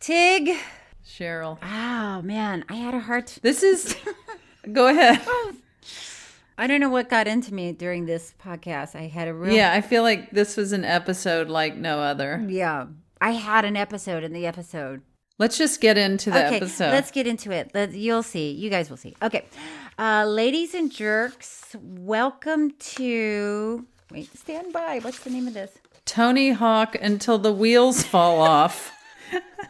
Tig. Cheryl. Oh man, I had a hard. T- This is. Go ahead. I don't know what got into me during this podcast. I had a real. Yeah, I feel like this was an episode like no other. Yeah. I had an episode in the episode. Let's just get into the okay, episode. let's get into it. Let, you'll see. You guys will see. Okay, uh, ladies and jerks, welcome to. Wait, stand by. What's the name of this? Tony Hawk until the wheels fall off.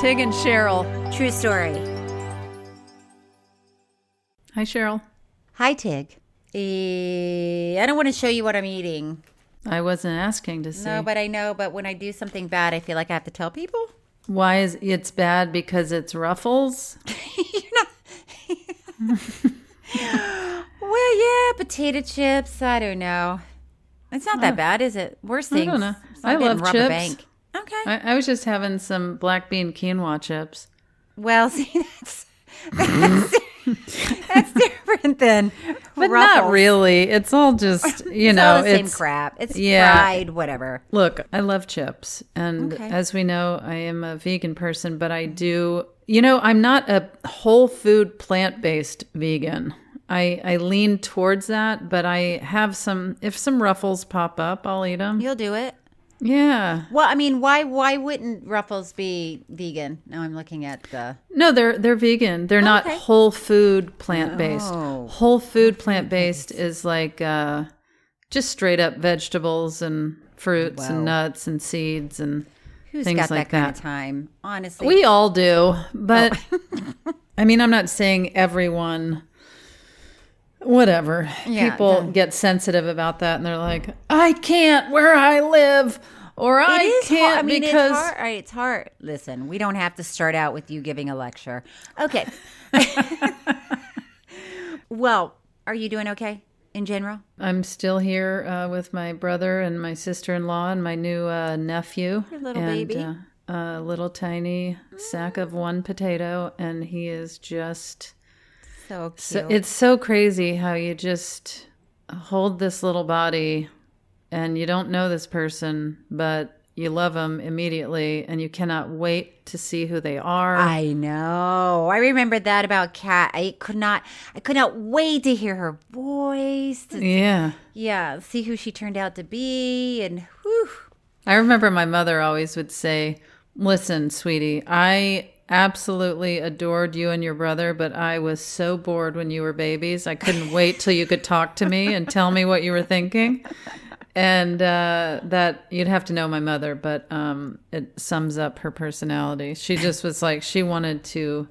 Tig and Cheryl. True story. Hi, Cheryl. Hi, Tig. Eh, I don't want to show you what I'm eating. I wasn't asking to see. No, but I know. But when I do something bad, I feel like I have to tell people. Why is it's bad because it's ruffles? You're not Well, yeah, potato chips. I don't know. It's not that bad, is it? Worse I things. don't know. It's I getting love chips. Bank. Okay. I, I was just having some black bean quinoa chips. well, see, that's that's, that's different than But Ruffles. not really. It's all just, you It's know, all the same it's crap. It's yeah. fried, whatever. Look, I love chips. And Okay. as we know, I am a vegan person, but I do, you know, I'm not a whole food plant based vegan. I, I lean towards that, but I have some, if some ruffles pop up, I'll eat them. You'll do it. Yeah. Well, I mean, why why wouldn't Ruffles be vegan? Now I'm looking at the. No, they're they're vegan. They're not Okay. whole food plant based. Oh. Whole food plant based is like uh, just straight up vegetables and fruits Wow. and nuts and seeds and Who's things got like that kind that. of time? Honestly, We all do, but Oh. I mean, I'm not saying everyone. Whatever. Yeah, People the- get sensitive about that, and they're like, "I can't where I live," or "I can't hard. I mean, because." it's hard. right, It's hard. Listen, we don't have to start out with you giving a lecture. Okay. well, are you doing okay in general? I'm still here uh, with my brother and my sister in law and my new uh, nephew. Your little and, baby. Uh, a little tiny sack of one potato, and he is just. So cute. So it's so crazy how you just hold this little body and you don't know this person, but you love them immediately and you cannot wait to see who they are. I know. I remember that about Kat. I could not. I could not wait to hear her voice. yeah. yeah, see who she turned out to be, and whew. I remember my mother always would say, Listen, sweetie, I absolutely adored you and your brother, but I was so bored when you were babies. I couldn't wait till you could talk to me and tell me what you were thinking. and uh, that you'd have to know my mother, but um, it sums up her personality. She just was like she wanted to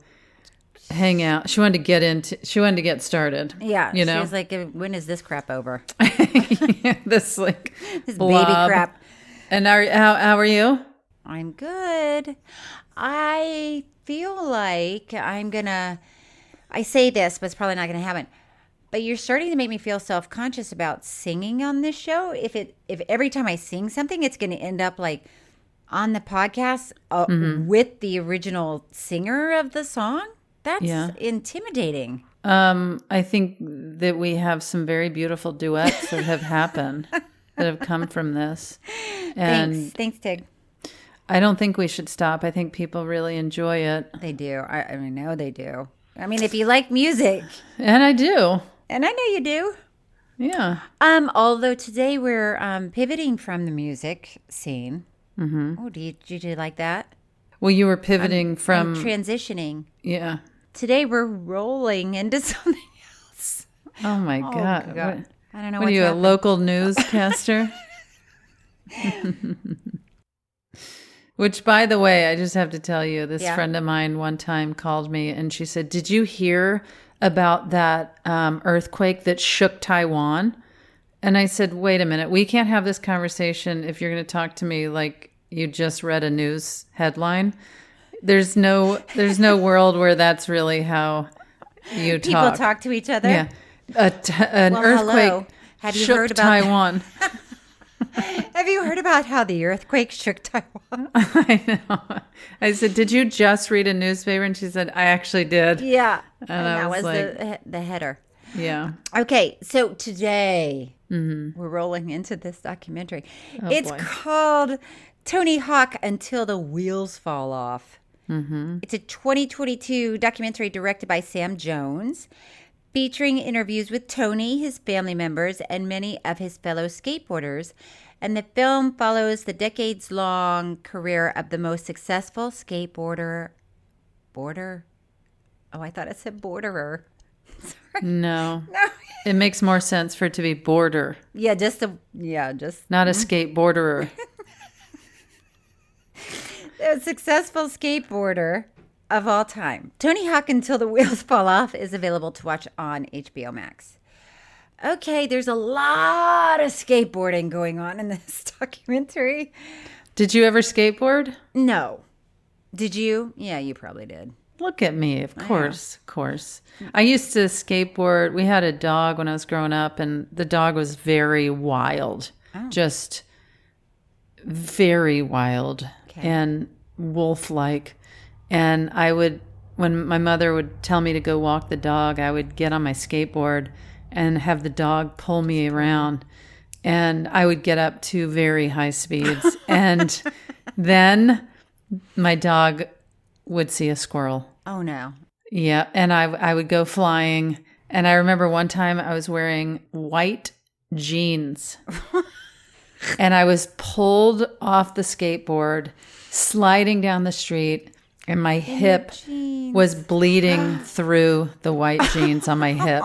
hang out. She wanted to get into. She wanted to get started. Yeah, you know, She's like, when is this crap over? this like This blob. baby crap. And are, how how are you? I'm good. I feel like I'm gonna. I say this, but it's probably not gonna happen. But you're starting to make me feel self conscious about singing on this show. If it, if every time I sing something, it's gonna end up like on the podcast uh, Mm-hmm. with the original singer of the song. That's Yeah. intimidating. Um, I think that we have some very beautiful duets that have happened that have come from this, and Thanks, thanks, Tig. I don't think we should stop. I think people really enjoy it, They do. I, I know they do. I mean, if you like music, and I do. and I know you do. Yeah. Um, although today we're um, pivoting from the music scene. Mm-hmm. Oh, do you, did you like that? Well, you were pivoting from I'm transitioning. yeah. Today we're rolling into something else. Oh my Oh, god. God. What, I don't know what are you, a local newscaster? Which, by the way, I just have to tell you, this Yeah. friend of mine one time called me and she said, "Did you hear about that um, earthquake that shook Taiwan?" And I said, "Wait a minute, we can't have this conversation if you're going to talk to me like you just read a news headline. There's no, there's no world where that's really how you talk. People talk. to each other. Yeah, a t- an Well, earthquake hello. Have you shook heard about? Taiwan. Have you heard about how the earthquake shook Taiwan? I know. I said, "Did you just read a newspaper?" And she said, "I actually did." yeah. And, I that was was like- the, the header. Yeah. Okay, so today we're rolling into this documentary. it's boy. called Tony Hawk Until the Wheels Fall Off. Mm-hmm. It's a 2022 documentary directed by Sam Jones, featuring interviews with Tony, his family members, and many of his fellow skateboarders. And the film follows the decades long career of the most successful skateboarder. Border? Oh, I thought it said borderer. No. It makes more sense for it to be border, Yeah, just a yeah, just not a mm-hmm. skateboarder. a successful skateboarder of all time. Tony Hawk Until the Wheels Fall Off is available to watch on HBO Max. Okay, there's a lot of skateboarding going on in this documentary. Did you ever skateboard? No. Did you? Yeah, you probably did. Look at me, of course, of course. I used to skateboard. We had a dog when I was growing up, and the dog was very wild, oh. just very wild and wolf like. And I would, when my mother would tell me to go walk the dog, I would get on my skateboard and have the dog pull me around. And I would get up to very high speeds. and then my dog would see a squirrel. Oh no. Yeah, and I I would go flying, and I remember one time I was wearing white jeans, and I was pulled off the skateboard, sliding down the street, and my hip was bleeding through the white jeans on my hip.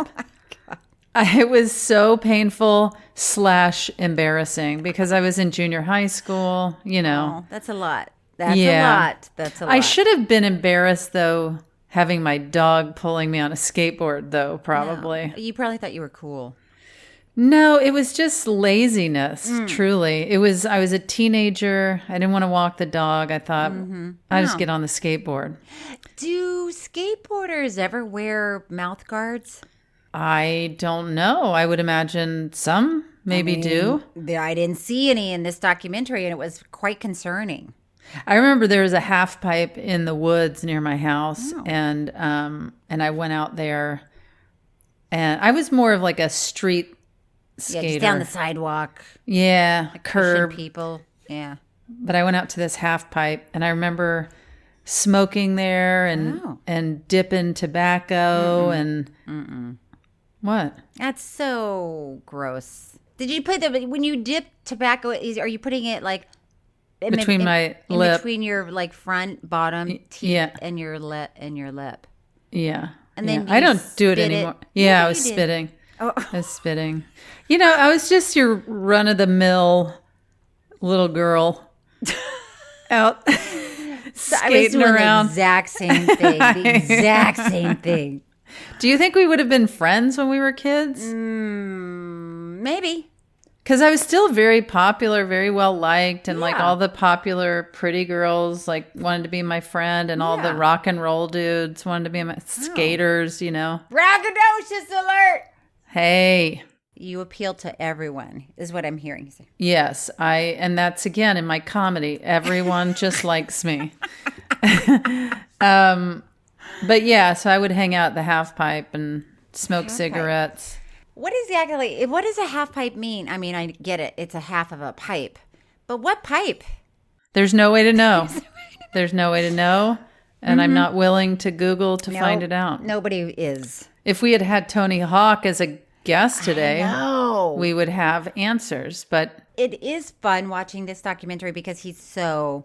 It was so painful slash embarrassing because I was in junior high school, you know. Oh, that's a lot. That's Yeah. a lot. That's a lot. I should have been embarrassed though, having my dog pulling me on a skateboard though, probably. You probably thought you were cool. No, it was just laziness, Mm. truly. It was I was a teenager. I didn't want to walk the dog. I thought Mm-hmm. I just get on the skateboard. Do skateboarders ever wear mouth guards? I don't know. I would imagine some maybe do. The- I didn't see any in this documentary, and it was quite concerning. I remember there was a half pipe in the woods near my house, Oh. and um, and I went out there, and I was more of like a street skater. Yeah, just down the sidewalk, yeah, pushing curb. people. Yeah. But I went out to this half pipe, and I remember smoking there and Oh. and dipping tobacco and what? That's so gross. Did you put the when you dip tobacco? Is are you putting it like in Between in- my in lip. between your like front bottom teeth yeah. and your lip and your lip? Yeah. And then Yeah. I don't do it spit it? anymore. Yeah, I was did. spitting. Oh. was spitting. You know, I was just your run of the mill little girl out so I was skating doing around. the exact same thing. The exact same thing. Do you think we would have been friends when we were kids? Mm, maybe. Because I was still very popular, very well liked, and like all the popular pretty girls like wanted to be my friend, and all the rock and roll dudes wanted to be my skaters. You know, Braggadocious alert! hey, You appeal to everyone, is what I'm hearing. yes, I, and that's again in my comedy. Everyone just likes me. um, but yeah, so I would hang out at the half pipe and smoke cigarettes. What exactly? What does a half pipe mean? I mean, I get it. It's a half of a pipe, but what pipe? There's no way to know. There's no way to know. And I'm mm-hmm. not willing to Google to find it out. Nobody is. If we had had Tony Hawk as a guest today, we would have answers. But it is fun watching this documentary because he's so,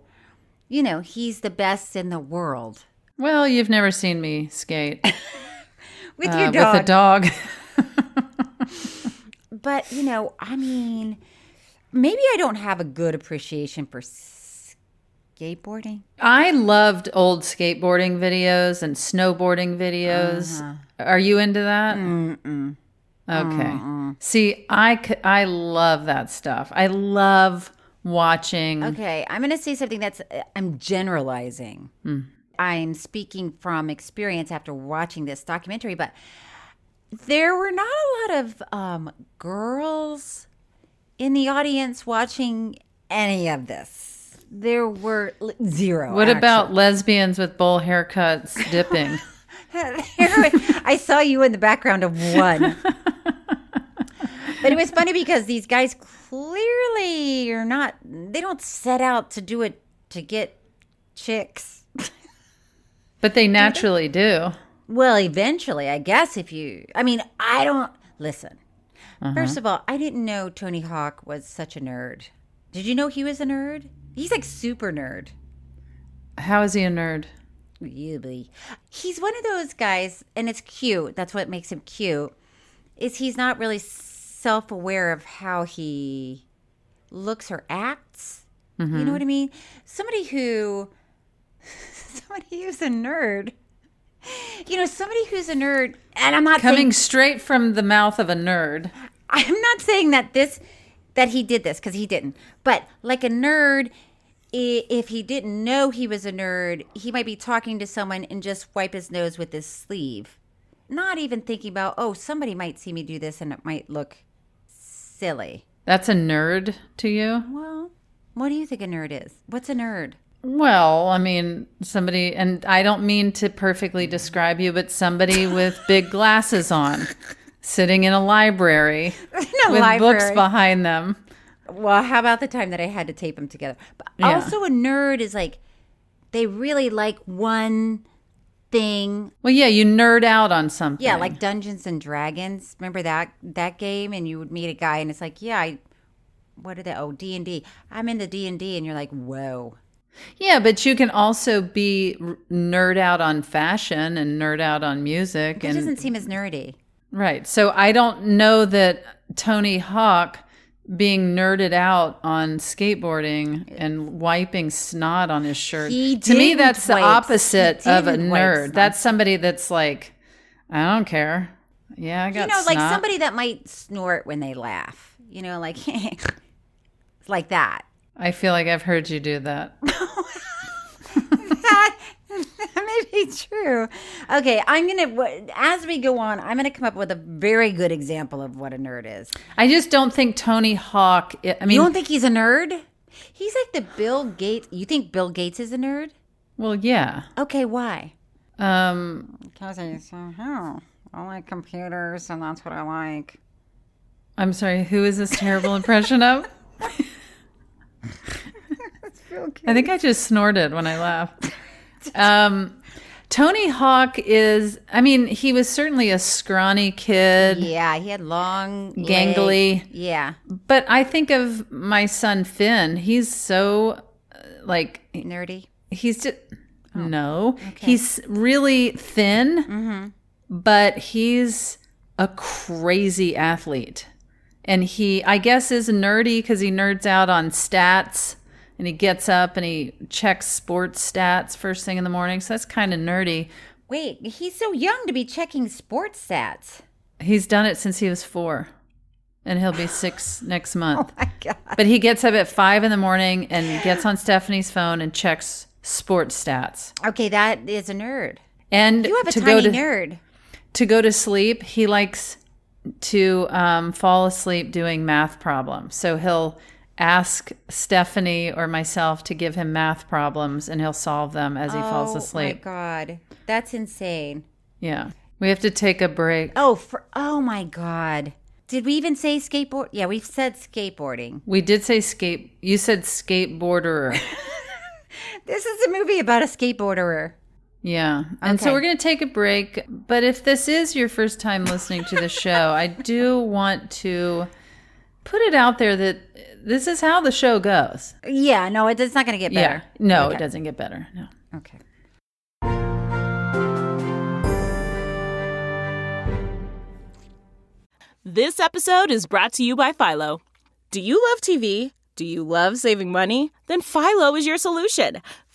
you know, he's the best in the world. Well, you've never seen me skate With uh, your dog. with a dog. But, you know, I mean, maybe I don't have a good appreciation for skateboarding. I loved old skateboarding videos and snowboarding videos. Uh-huh. Are you into that? Okay. See, I c- I love that stuff. I love watching. Okay, I'm going to say something that's, uh, I'm generalizing. I'm speaking from experience after watching this documentary, but there were not a lot of um, girls in the audience watching any of this. There were zero. What actually. about lesbians with bowl haircuts dipping? I saw you in the background of one. but it was funny because these guys clearly are not, they don't set out to do it to get chicks. But they naturally do. Well, eventually, I guess if you, I mean, I don't, listen. Uh-huh. First of all, I didn't know Tony Hawk was such a nerd. Did you know he was a nerd? He's like super nerd. How is he a nerd? Really. He's one of those guys, and it's cute. That's what makes him cute. Is he's not really self-aware of how he looks or acts. You know mm-hmm. what I mean? Somebody who, somebody who's a nerd. You know, somebody who's a nerd, and I'm not Coming saying straight from the mouth of a nerd. I'm not saying that this that he did this because he didn't. But like a nerd, if he didn't know he was a nerd, he might be talking to someone and just wipe his nose with his sleeve, not even thinking about oh somebody might see me do this and it might look silly. That's a nerd to you? Well, what do you think a nerd is? What's a nerd? Well, I mean, somebody, and I don't mean to perfectly describe you, but somebody with big glasses on, sitting in a library a with books behind them. Well, how about the time that I had to tape them together? But Yeah. also, a nerd is like they really like one thing Well, yeah, you nerd out on something. Yeah, like Dungeons and Dragons. Remember that that game? And you would meet a guy, and it's like, yeah, I. What are they? Oh, D and D. I'm in the D and D, and you're like, whoa. Yeah, but you can also be nerd out on fashion and nerd out on music, It doesn't seem as nerdy. right. So I don't know that Tony Hawk being nerded out on skateboarding and wiping snot on his shirt. He to me, that's the opposite of a nerd. snot. That's somebody that's like, I don't care. Yeah, I got You know, like somebody that might snort when they laugh. You know, like like that. I feel like I've heard you do that. that may be true. Okay, I'm gonna as we go on, I'm gonna come up with a very good example of what a nerd is. I just don't think Tony Hawk. I mean, you don't think he's a nerd? He's like the Bill Gates. You think Bill Gates is a nerd? well, yeah. Okay, why? Um, Because I said, oh, I like computers, and that's what I like. I'm sorry. Who is this terrible impression of? I think I just snorted when I laughed. Um, Tony Hawk is. I mean, he was certainly a scrawny kid, Yeah, he had long, Gangly. legs. Yeah, but I think of my son Finn. He's so uh, like nerdy. he's just no he's really thin but he's a crazy athlete. And he, I guess, is nerdy because he nerds out on stats and he gets up and he checks sports stats first thing in the morning. So that's kind of nerdy. Wait, he's so young to be checking sports stats. He's done it since he was four, and he'll be six next month. Oh My God. But he gets up at five in the morning and gets on Stephanie's phone and checks sports stats. Okay, that is a nerd. And You have a to tiny to nerd. to go to sleep, he likes to um, fall asleep doing math problems. So he'll ask Stephanie or myself to give him math problems, and he'll solve them as he falls asleep. Oh my God, that's insane. Yeah, we have to take a break. Oh, for oh my God. Did we even say skateboard? Yeah, we've said skateboarding. We did say skate. You said skateboarder. This is a movie about a skateboarderer. Yeah. And so we're going to take a break. But if this is your first time listening to the show, I do want to put it out there that this is how the show goes. Yeah, no, it's not going to get better. Yeah. No, Okay. it doesn't get better. No. Okay. This episode is brought to you by Philo. Do you love TV? Do you love saving money? Then Philo is your solution.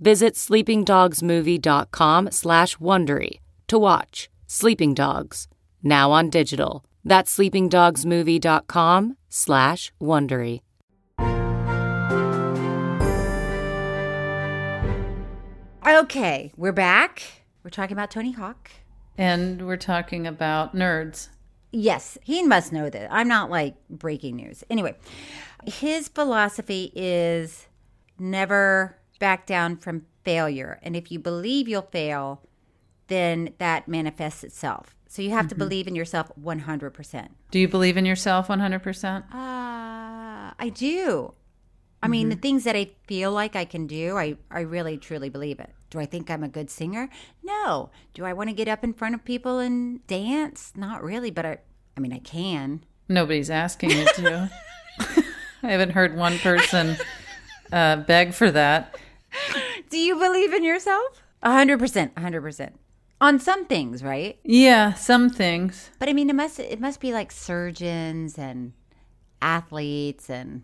Visit sleepingdogsmovie.com slash Wondery to watch Sleeping Dogs, now on digital. That's sleepingdogsmovie.com slash Wondery. Okay, we're back. We're talking about Tony Hawk. And we're talking about nerds. Yes, he must know that. I'm not like breaking news. Anyway, his philosophy is never back down from failure. And if you believe you'll fail, then that manifests itself. So you have to believe in yourself 100%. Do you believe in yourself 100%? Uh, I do. I mean, the things that I feel like I can do, I, I really truly believe it. Do I think I'm a good singer? No. Do I want to get up in front of people and dance? Not really, but I, I mean, I can. Nobody's asking you to. I haven't heard one person uh, beg for that. Do you believe in yourself? A hundred percent, a hundred percent. On some things, right? Yeah, some things. But I mean, it must it must be like surgeons and athletes and.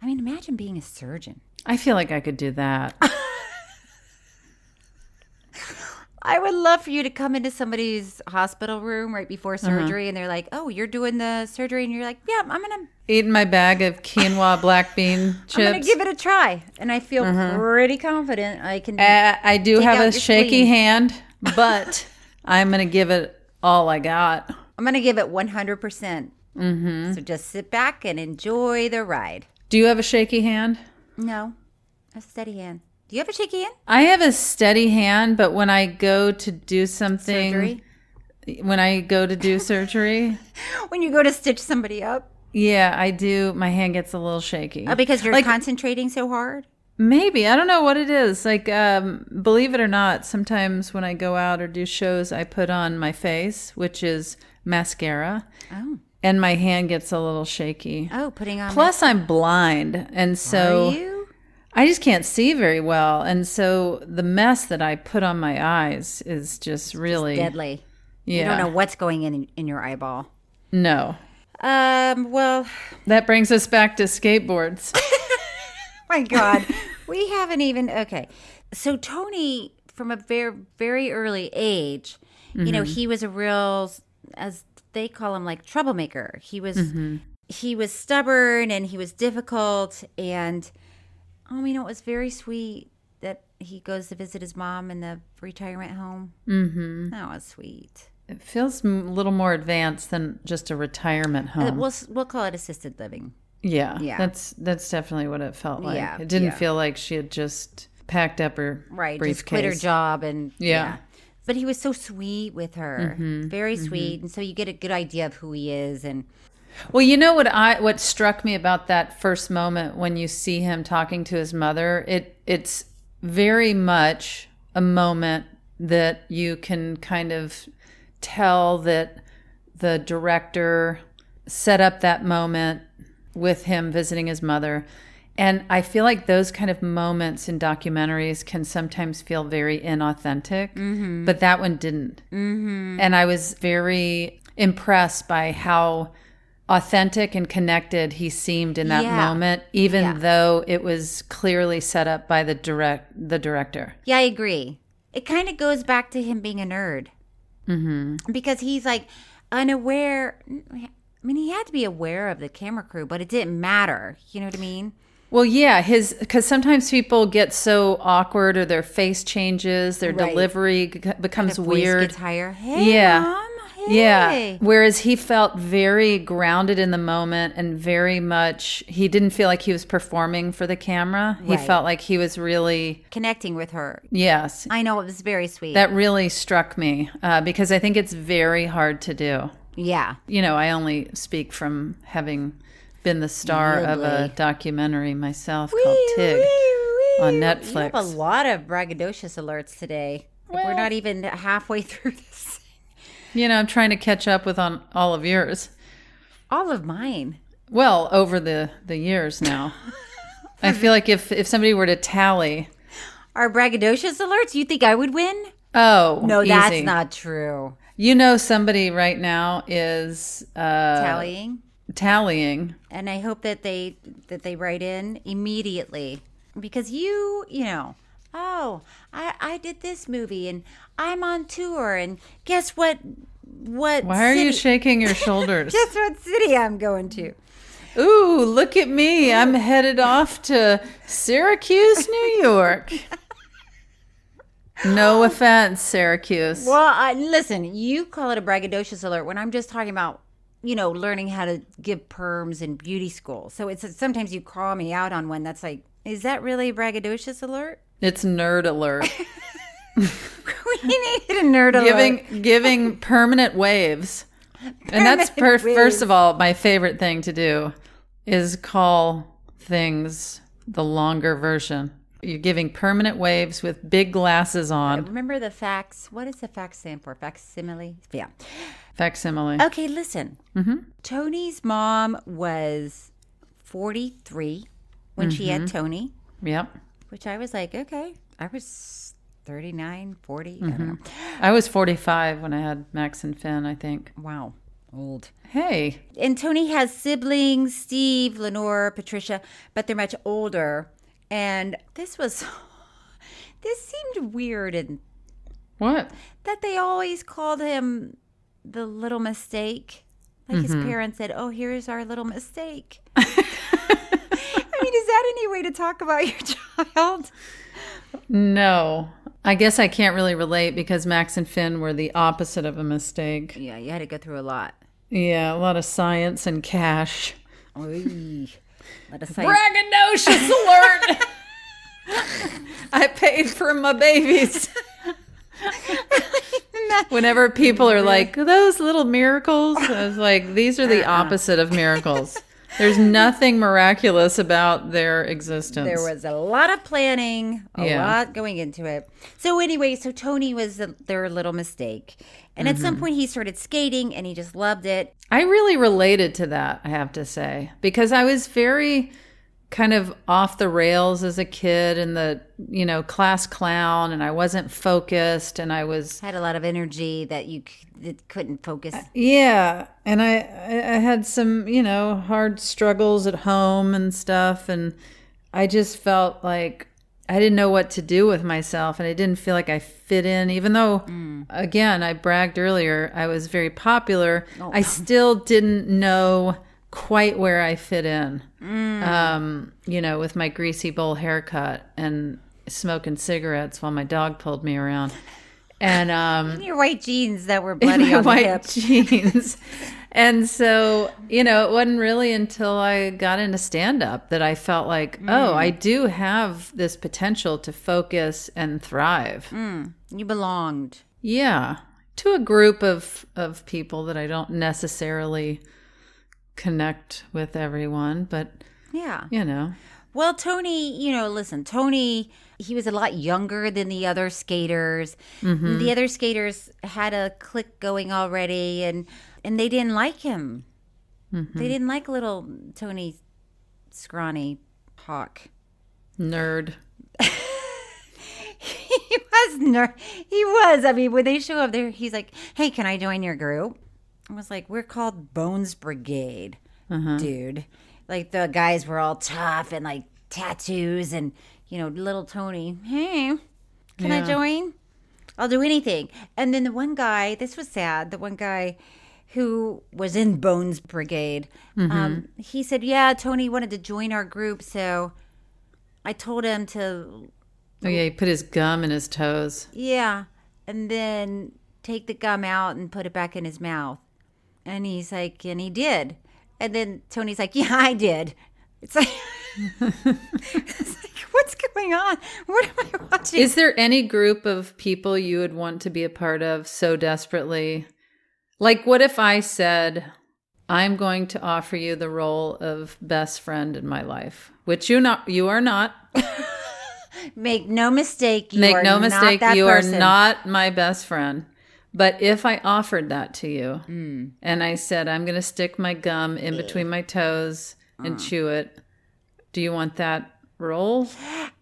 I mean, imagine being a surgeon. I feel like I could do that. I would love for you to come into somebody's hospital room right before uh-huh. surgery, and they're like, "Oh, you're doing the surgery," and you're like, "Yeah, I'm gonna, Eating my bag of quinoa black bean chips. I'm gonna give it a try," and I feel pretty confident I can. Uh, I do have a shaky spleen. hand, but I'm going to give it all I got. I'm gonna give it 100. percent mm-hmm. So just sit back and enjoy the ride. Do you have a shaky hand? No, a steady hand. Do you have a shaky hand? I have a steady hand, but when I go to do something, Surgery. when I go to do surgery, When you go to stitch somebody up, yeah, I do. My hand gets a little shaky. oh, because you're Like- concentrating so hard. Maybe I don't know what it is. Like, um, believe it or not, sometimes when I go out or do shows, I put on my face, which is mascara, Oh, and my hand gets a little shaky. oh, putting on. Plus, I'm blind, and so Are you? I just can't see very well, and so the mess that I put on my eyes is just really deadly. Yeah, You don't know what's going in in your eyeball. No, Um. Well, that brings us back to skateboards. my God, we haven't even. Okay, So Tony, from a very very early age, you know, he was a real, as they call him, like troublemaker. He was he was stubborn and he was difficult and oh, you know, it was very sweet that he goes to visit his mom in the retirement home. Mm-hmm. That was sweet. It feels a little more advanced than just a retirement Uh, home. we'll we'll call it assisted living. yeah, yeah. That's that's definitely what it felt like. Yeah, it didn't yeah. feel like she had just packed up her Right, briefcase. just quit her job and Yeah. But he was so sweet with her, Mm-hmm. very sweet, and so you get a good idea of who he is. And Well, you know what I what struck me about that first moment when you see him talking to his mother, it it's very much a moment that you can kind of tell that the director set up that moment with him visiting his mother. And I feel like those kind of moments in documentaries can sometimes feel very inauthentic, mm-hmm. but that one didn't. Mm-hmm. And I was very impressed by how authentic and connected he seemed in that Yeah. moment, even Yeah. though it was clearly set up by the direct the director. yeah, I agree. It kind of goes back to him being a nerd, mm-hmm. because he's like unaware. I mean, he had to be aware of the camera crew, but it didn't matter. You know what I mean? Well, yeah, his because sometimes people get so awkward or their face changes, their Right. delivery becomes The voice weird. gets higher. Hey, Yeah. mom. Yeah. Whereas he felt very grounded in the moment and very much, he didn't feel like he was performing for the camera. He Right. felt like he was really, connecting with her. yes. I know it was very sweet. That really struck me uh, because I think it's very hard to do. yeah. You know, I only speak from having been the star of a documentary myself called Tig on You Netflix. have a lot of braggadocious alerts today. We're not even halfway through this. You know, I'm trying to catch up with on all of yours. All of mine. Well, over the the years now. I feel like if if somebody were to tally, our braggadocious alerts? You think I would win? oh, No, that's not true. You know, somebody right now is uh, Tallying. tallying. And I hope that they that they write in immediately because you, you know, oh, I I did this movie and I'm on tour and guess what? What? Why are you shaking your shoulders? Guess what city I'm going to? Ooh, look at me! I'm headed off to Syracuse, New York. No offense, Syracuse. Well, I, listen, you call it a braggadocious alert when I'm just talking about, you know, learning how to give perms in beauty school. So it's sometimes you call me out on one that's like, is that really a braggadocious alert? It's nerd alert. we need a nerd alert. giving giving permanent waves. And that's per- Permanent first of all my favorite thing to do is call things the longer version. You're giving permanent waves with big glasses on. Remember the fax? What does the fax stand for? Facsimile? Yeah. Facsimile. Okay, listen. Mm-hmm. Tony's mom was 43 when she had mm-hmm. Tony, Yep. Which I was like, okay. I was 39, 40. I don't mm-hmm. know. I was 45 when I had Max and Finn, I think. Wow. Old. Hey, And Tony has siblings, Steve, Lenore, Patricia, but they're much older. And this was, this seemed weird and what? that they always called him the little mistake. Like his mm-hmm. parents said, "Oh, here's our little mistake." I mean, is that any way to talk about your child? No. I guess I can't really relate because Max and Finn were the opposite of a mistake. Yeah, you had to go through a lot. Yeah, a lot of science and cash. Oy. Let us say, Braggadocious alert! I paid for my babies. Whenever people are like, those little miracles, I was like, these are the uh-uh. opposite of miracles. There's nothing miraculous about their existence. there was a lot of planning, a Yeah. lot going into it. So anyway, so Tony was the, their little mistake, and at some mm-hmm. point he started skating, and he just loved it. I really related to that, I have to say, because I was very kind of off the rails as a kid and the, you know, class clown and I wasn't focused and I was Had a lot of energy that you c- that couldn't focus. Uh, yeah, and I I I had some, you know, hard struggles at home and stuff and I just felt like I didn't know what to do with myself and I didn't feel like I fit in even though mm. again I bragged earlier I was very popular. Oh. I still didn't know quite where I fit in um you know with my greasy bowl haircut and smoking cigarettes while my dog pulled me around and um Your white jeans that were in bloody my on the white hip. jeans. and so, you know, it wasn't really until I got into stand up that I felt like, oh, I do have this potential to focus and thrive. You belonged. Yeah. To a group of of people that I don't necessarily connect with everyone, but Yeah. you know. Well, Tony, you know, listen, Tony, he was a lot younger than the other skaters. Mm-hmm. The other skaters had a clique going already, and and they didn't like him. Mm-hmm. They didn't like little Tony Scrawny Hawk. Nerd. he was ner- he was. I mean, when they show up there, he's like, "Hey, can I join your group?" I was like, "We're called Bones Brigade, dude." Like the guys were all tough and like tattoos, and you know, little Tony. Hey, can I join? I'll do anything. And then the one guy, this was sad. The one guy who was in Bones Brigade, um, he said, "Yeah, Tony wanted to join our group, so." I told him to Oh yeah, he put his gum in his toes. Yeah. And then take the gum out and put it back in his mouth. And he's like, and he did. And then Tony's like, yeah, I did. It's like, it's like what's going on? What am I watching? Is there any group of people you would want to be a part of so desperately? Like, what if I said, I'm going to offer you the role of best friend in my life, which you not you are not. Make no mistake. You Make no mistake, that you person. are not my best friend. But if I offered that to you Mm. and I said, I'm going to stick my gum in between my toes Uh. and chew it, do you want that role?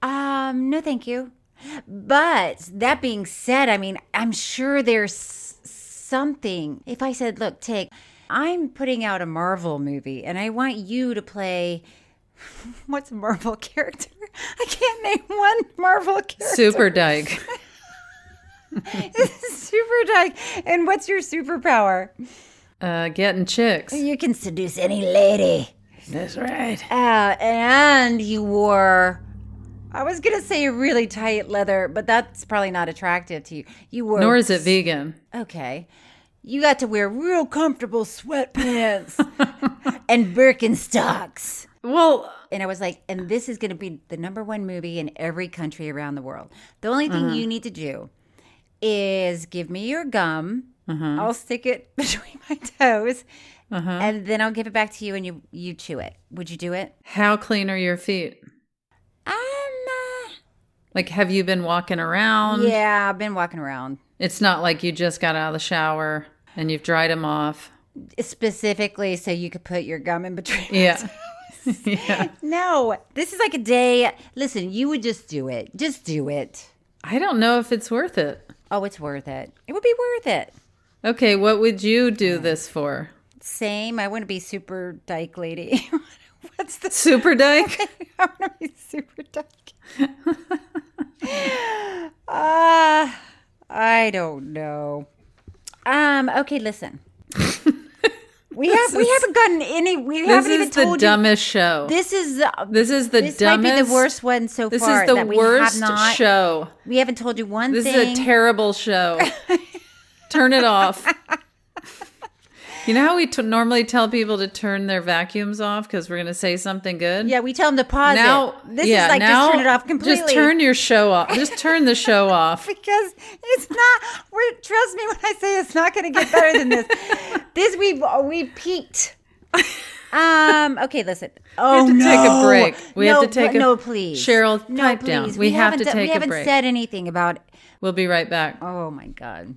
Um, no, thank you. But that being said, I mean, I'm sure there's something. If I said, look, take, I'm putting out a Marvel movie and I want you to play. What's a Marvel character? I can't name one Marvel character. Super dyke. Super Dyke. And what's your superpower? Uh, getting chicks. You can seduce any lady. That's right. Uh, and you wore. I was gonna say really tight leather, but that's probably not attractive to you. You wore Nor is it vegan. Okay. You got to wear real comfortable sweatpants and Birkenstocks. Well, And I was like, and this is going to be the number one movie in every country around the world. The only thing Uh-huh. you need to do is give me your gum. Uh-huh. I'll stick it between my toes, and then I'll give it back to you, and you you chew it. Would you do it? how clean are your feet? Um. uh, Like, have you been walking around? yeah, I've been walking around It's not like you just got out of the shower and you've dried them off. specifically so you could put your gum in between. Yeah. yeah. No, this is like a day. Listen, you would just do it. Just do it. I don't know if it's worth it. Oh, it's worth it. It would be worth it. Okay, what would you do this for? Same. I want to be super dyke lady. What's the Super dyke? I want to be super dyke. Ah, I don't know. Um. Okay. Listen. We have we haven't gotten any. We This haven't even is the told you. dumbest show. This is the, dumbest show. This is the this dumbest. might be the worst one so This far. is the worst not, show. We haven't told you one This thing. is a terrible show. turn it off. You know how we t- normally tell people to turn their vacuums off because we're going to say something good? yeah, we tell them to pause Now, it. This yeah, is like now just turn it off completely. Just turn your show off. Just turn the show off. because it's not. We're, trust me when I say it's not going to get better than this. this we we peaked. Um. Okay. Listen. Oh we have to no. take a break. We have No, to take a- no, please. Cheryl, no, pipe down. please. We have haven't to done- take We haven't said anything about. We'll be right back. Oh my god.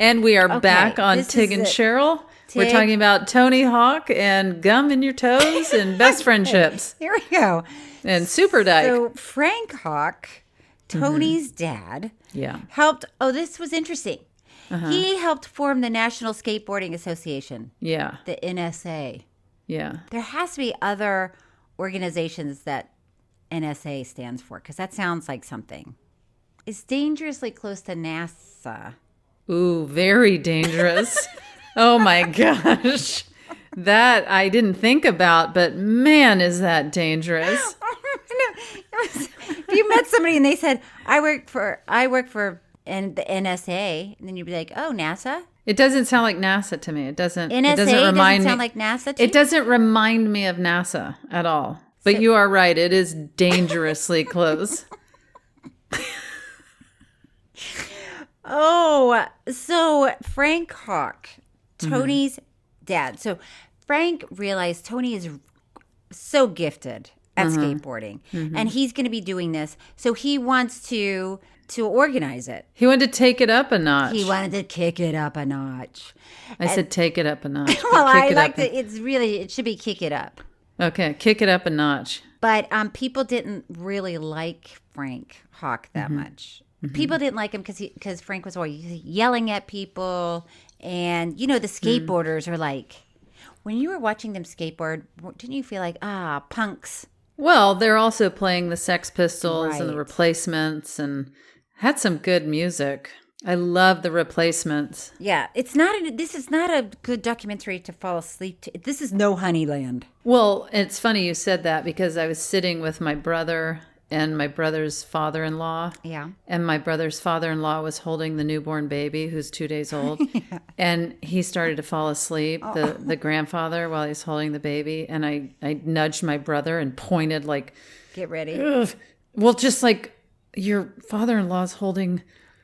And we are Okay, back on Tig and it. Cheryl. We're talking about Tony Hawk and gum in your toes and best friendships Here we go. and Super Dyke. So Frank Hawk, Tony's mm-hmm. dad, yeah. helped. Oh, this was interesting. Uh-huh. He helped form the National Skateboarding Association, Yeah. the NSA. Yeah. There has to be other organizations that NSA stands for because that sounds like something. It's dangerously close to NASA. Ooh, very dangerous. oh my gosh. That I didn't think about, but man, is that dangerous. Oh, was- if you met somebody and they said, "I work for I work for and the NSA," and then you'd be like, "Oh, NASA." It doesn't sound like NASA to me. It doesn't. NSA it doesn't remind sound me. like NASA. To it doesn't remind me of NASA at all. But you are right. It is dangerously close. Oh, so Frank Hawk, Mm-hmm. Tony's dad. So Frank realized Tony is so gifted at Mm-hmm. skateboarding, and he's going to be doing this. So he wants to to organize it. He wanted to take it up a notch. He wanted to kick it up a notch. I said take it up a notch. Well, I like that. It's really it should be kick it up. okay, kick it up a notch. But um, people didn't really like Frank Hawk that Mm-hmm. much. People didn't like him because because Frank was always yelling at people, and you know the Mm. skateboarders are like, when you were watching them skateboard, didn't you feel like ah punks? Well, they're also playing the Sex Pistols and the Replacements and had some good music. I love the Replacements. Yeah, it's not. A, this is not a good documentary to fall asleep to. This is no Honeyland. Well, it's funny you said that because I was sitting with my brother and my brother's father in law. Yeah. And my brother's father in law was holding the newborn baby who's two days old. And he started to fall asleep, the, oh. the grandfather, while he's holding the baby. And I, I nudged my brother and pointed, like, Get ready. Ugh. well, just like your father in law's holding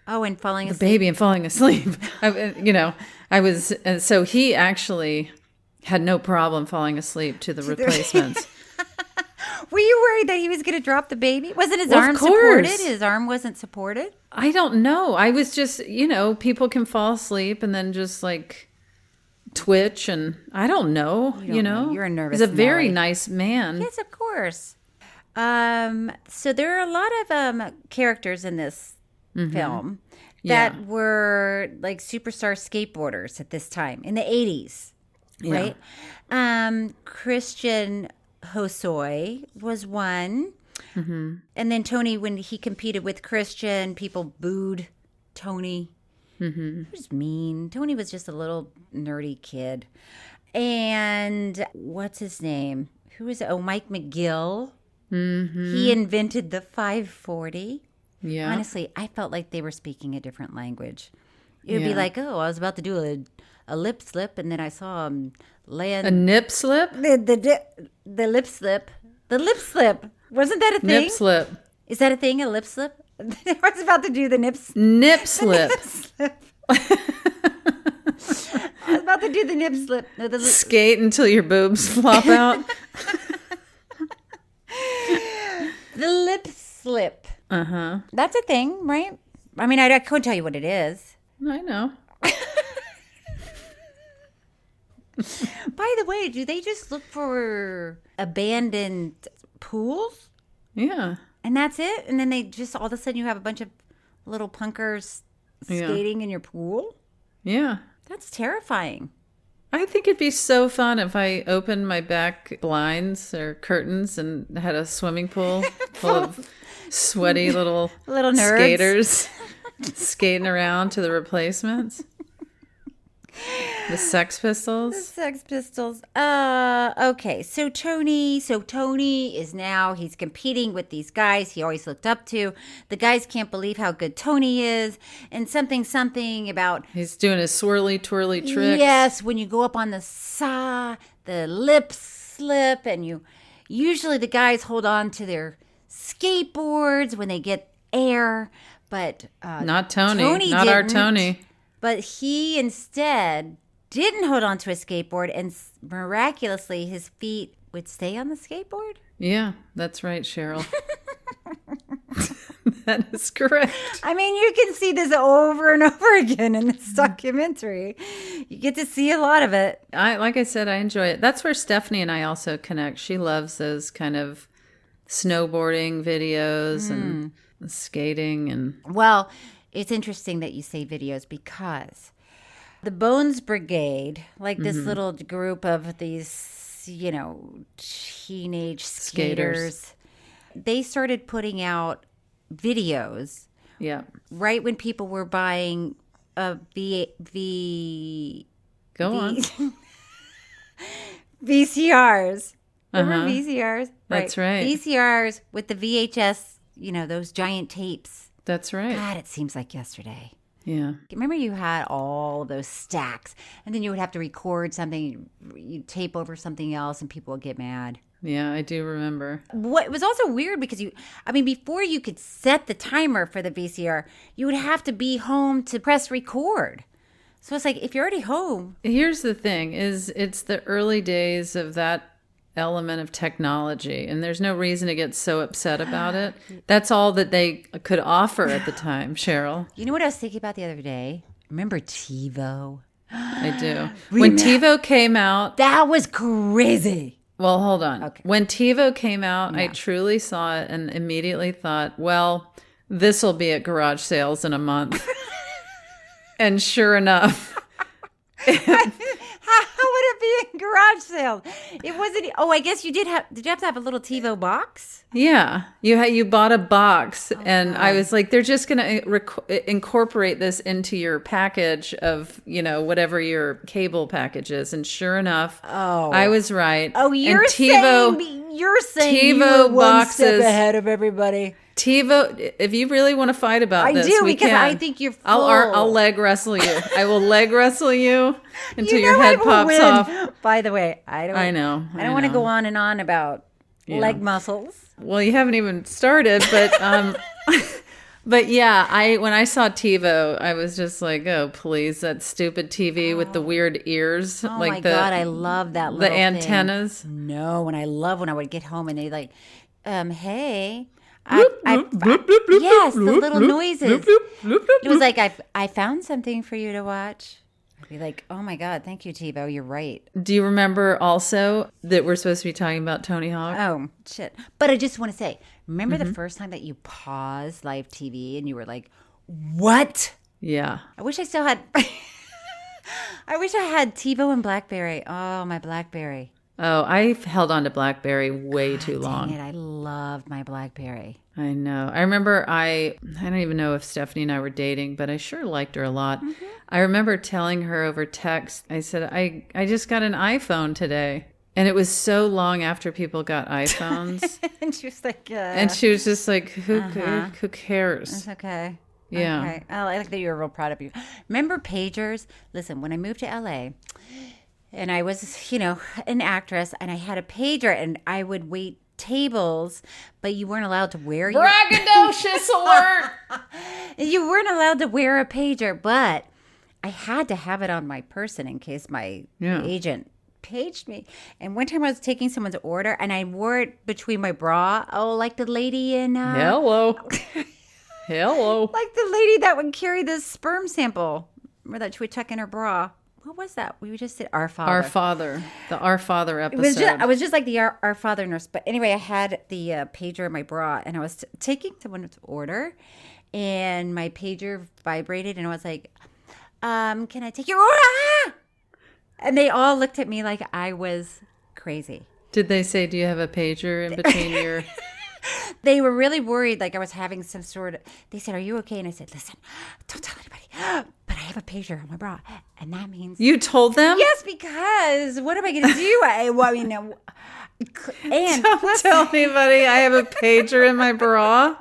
Oh, and falling the asleep. baby and falling asleep. I, you know, I was, and so he actually had no problem falling asleep to the replacements. Were you worried that he was going to drop the baby? Wasn't his Well, arm supported? His arm wasn't supported. I don't know. I was just, you know, people can fall asleep and then just like twitch, and I don't know. You, don't know, know. You're a nervous He's a very Nelly. nice man. Yes, of course. Um, so there are a lot of um, characters in this film that Yeah. were like superstar skateboarders at this time in the 80s, right? Um, Christian Hosoi was one. And then Tony, when he competed with Christian, people booed Tony. Mm-hmm. He was mean. Tony was just a little nerdy kid. And what's his name? Who is it? Oh, Mike McGill. Mm-hmm. He invented the 540. Yeah. Honestly, I felt like they were speaking a different language. It would be like, oh, I was about to do a, a lip slip, and then I saw him land a nip slip? the the di- the lip slip. The lip slip. Wasn't that a thing? Nip slip. Is that a thing? A lip slip? I was about to do the nips. Nip slip. I was about to do the nip slip. No, the, li- Skate until your boobs flop out. the lip slip. Uh huh. That's a thing, right? I mean, I, I couldn't tell you what it is. I know. By the way, do they just look for abandoned pools Yeah. and that's it? And then they just all of a sudden you have a bunch of little punkers Yeah. skating in your pool? Yeah. That's terrifying. I think it'd be so fun if I opened my back blinds or curtains and had a swimming pool full of sweaty little Little nerds. skaters skating around to the replacements. The Sex Pistols. The Sex Pistols. Uh, okay. So Tony, so Tony is now he's competing with these guys he always looked up to. The guys can't believe how good Tony is, and something something about He's doing his swirly twirly tricks. Yes, when you go up on the saw, the lips slip, and you usually the guys hold on to their skateboards when they get air, but uh, Not Tony. Not our didn't. Tony. But he instead didn't hold on to a skateboard, and s- miraculously his feet would stay on the skateboard. Yeah, that's right, Cheryl. that is correct. I mean, you can see this over and over again in this mm-hmm. documentary. You get to see a lot of it. I like I said, I enjoy it. That's where Stephanie and I also connect. She loves those kind of snowboarding videos and mm. skating and Well, it's interesting that you say videos because the Bones Brigade, like this Mm-hmm. little group of these, you know, teenage skaters, Skaters. they started putting out videos yeah. right when people were buying a V V Go on. VCRs. Remember Uh-huh. VCRs? That's right. VCRs with the VHS, you know, those giant tapes. That's right. God, it seems like yesterday. Yeah. Remember, you had all those stacks, and then you would have to record something, you tape over something else, and people would get mad. Yeah, I do remember. What was also weird because you, I mean, before you could set the timer for the VCR, you would have to be home to press record. So it's like if you're already home, Here's the thing is it's the early days of that element of technology and there's no reason to get so upset about it. That's all that they could offer at the time, Cheryl. you know what I was thinking about the other day? Remember TiVo? I do. When TiVo came out, That was crazy. well, hold on. okay. When TiVo came out, I truly saw it and immediately thought, well, this will be at garage sales in a month. and sure enough, How would it be in garage sale? It wasn't. Oh, I guess you did have. Did you have to have a little TiVo box? Yeah, you had you bought a box, oh, and I was like, they're just gonna eh, rec- eh, incorporate this into your package of you know whatever your cable package is, and sure enough, Oh. I was right. Oh, you're and TiVo, saying you're saying you TiVo step boxes- ahead of everybody. TiVo. If you really want to fight about this, I this, do, because can. I think you're I'll. I'll leg wrestle you. I will leg wrestle you until You your know I head pops win. off. By the way, I don't. I know, I I don't want to go on and on about leg muscles. Well, you haven't even started, but um but yeah, I when I saw TiVo, I was just like, "Oh, please, that stupid TV with the weird ears, Oh like my the god, I love that. the Little thing. antennas." No, and I love when I would get home and they like, um, hey. I, I, I- yes, the little noises. It was like I, I found something for you to watch. I'd be like, oh my god, thank you, TiVo. You're right. Do you remember also that we're supposed to be talking about Tony Hawk? Oh shit! But I just want to say, remember Mm-hmm. the first time that you paused live TV and you were like, "What?" Yeah. I wish I still had. I wish I had TiVo and BlackBerry. Oh, my BlackBerry. Oh, I've held on to BlackBerry way too long. Dang it! I loved my BlackBerry. I know. I remember I I don't even know if Stephanie and I were dating, but I sure liked her a lot. Mm-hmm. I remember telling her over text, I said, I, I just got an iPhone today. And it was so long after people got iPhones. and she was like, uh, and she was just like, who, Uh-huh. who cares? It's okay. Yeah. Okay. Oh, I like that you were real proud of you. Remember pagers? Listen, when I moved to LA and I was, you know, an actress and I had a pager and I would wait tables, but you weren't allowed to wear your Braggadocious alert! you weren't allowed to wear a pager, but I had to have it on my person in case my Yeah. agent paged me. And one time I was taking someone's order and I wore it between my bra. Oh, like the lady in uh, Hello. Hello. like the lady that would carry the sperm sample, or that she would tuck in her bra. What was that? We just did our father. Our Father. The Our Father It episode. was just, I was just like the our, our father nurse. But anyway, I had the uh, pager in my bra, and I was t- taking someone's order, and my pager vibrated, and I was like, um, "Can I take your order?" And they all looked at me like I was crazy. Did they say, do you have a pager in between your... They were really worried, like I was having some sort of. They said, "Are you okay?" And I said, "Listen, don't tell anybody, but I have a pager on my bra, and that means You told them? yes. Because what am I going to do? I, well, I mean, and Don't tell anybody I have a pager in my bra.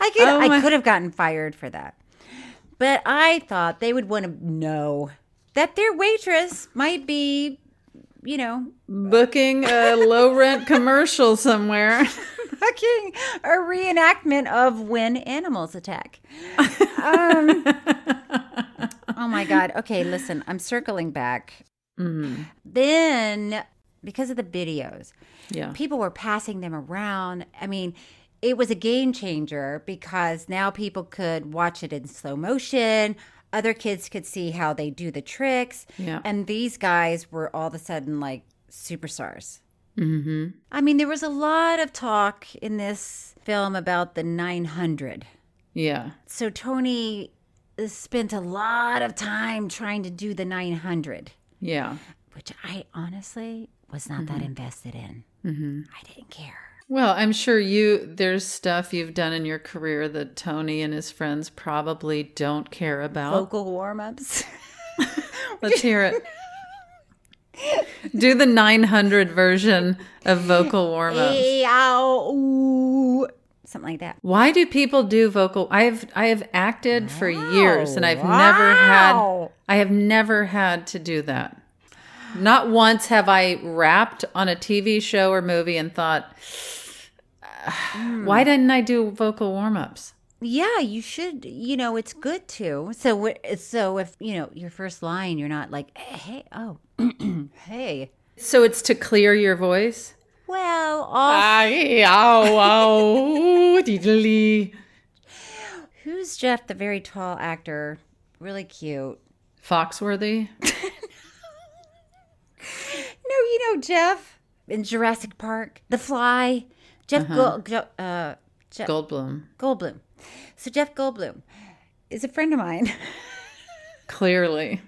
I could Oh, I could have gotten fired for that. But I thought they would want to know that their waitress might be, you know, Booking a low rent commercial somewhere. fucking a reenactment of when animals attack. Um, oh my god. Okay, listen, I'm circling back. Then because of the videos, Yeah. people were passing them around. I mean, it was a game changer because now people could watch it in slow motion. Other kids could see how they do the tricks. Yeah. And these guys were all of a sudden like superstars. Mm-hmm. I mean, there was a lot of talk in this film about the 900. Yeah. So Tony spent a lot of time trying to do the 900 Yeah. which I honestly was not that invested in. I didn't care. Well, I'm sure you there's stuff you've done in your career that Tony and his friends probably don't care about. Vocal warm ups. Let's hear it. Do the 900 version of vocal warm ups. Something like that. Why do people do vocal? I have I have acted for years and I've never had I have never had to do that. Not once have I rapped on a TV show or movie and thought, Hmm. why didn't I do vocal warm ups? Yeah, you should. You know, it's good to. So, so if you know your first line, you're not like, hey, oh, hey. So it's to clear your voice. Well, all, who's Jeff, the very tall actor? Really cute. Foxworthy. No, you know Jeff in Jurassic Park, The Fly. Jeff Gold, uh, Jeff Goldblum. Goldblum. So Jeff Goldblum is a friend of mine. Clearly.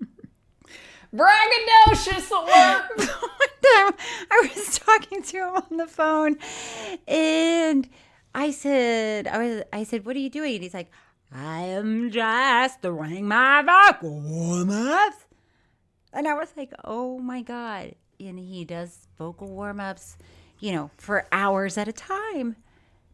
Braggadocious at work. One time I was talking to him on the phone, and I said, "I was," I said, "What are you doing?" And he's like, "I am just doing my vocal warm-ups." And I was like, "Oh my god!" And he does vocal warm-ups, you know, for hours at a time,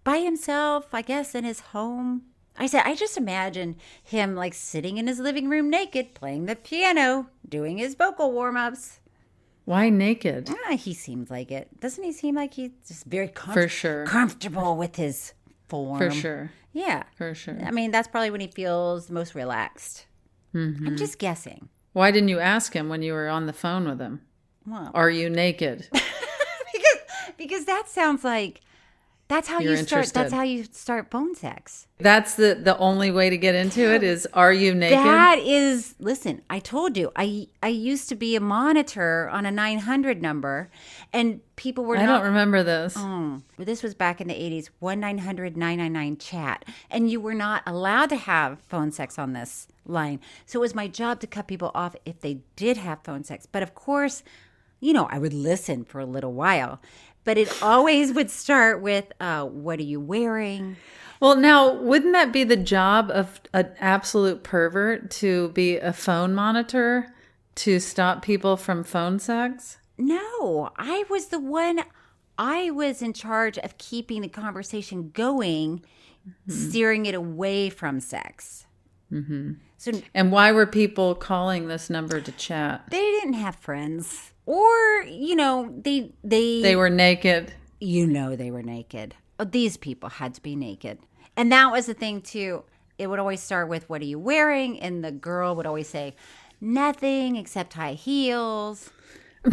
by himself, I guess, in his home. I said, I just imagine him like sitting in his living room naked, playing the piano, doing his vocal warm-ups. Why naked? Ah, he seems like it. Doesn't he seem like he's just very comf- For sure. comfortable with his form? For sure. Yeah. For sure. I mean, that's probably when he feels most relaxed. Mm-hmm. I'm just guessing. Why didn't you ask him when you were on the phone with him? Well, Are you naked? because because that sounds like that's how you start. That's how you start phone sex. That's the the only way to get into it is are you naked? That is, listen, I told you, I I used to be a monitor on a 900 number, and people were I not. don't remember this. Mm. This was back in the 80s, 1 900 999 chat. And you were not allowed to have phone sex on this line. So it was my job to cut people off if they did have phone sex. But of course, you know, I would listen for a little while. But it always would start with, uh, What are you wearing? Well, now wouldn't that be the job of an absolute pervert to be a phone monitor to stop people from phone sex? No, I was the one, I was in charge of keeping the conversation going, steering it away from sex. Mm-hmm. So And why were people calling this number to chat? they didn't have friends or you know they they They were naked. you know they were naked. Oh, these people had to be naked. And that was the thing too. It would always start with what are you wearing? And the girl would always say nothing except high heels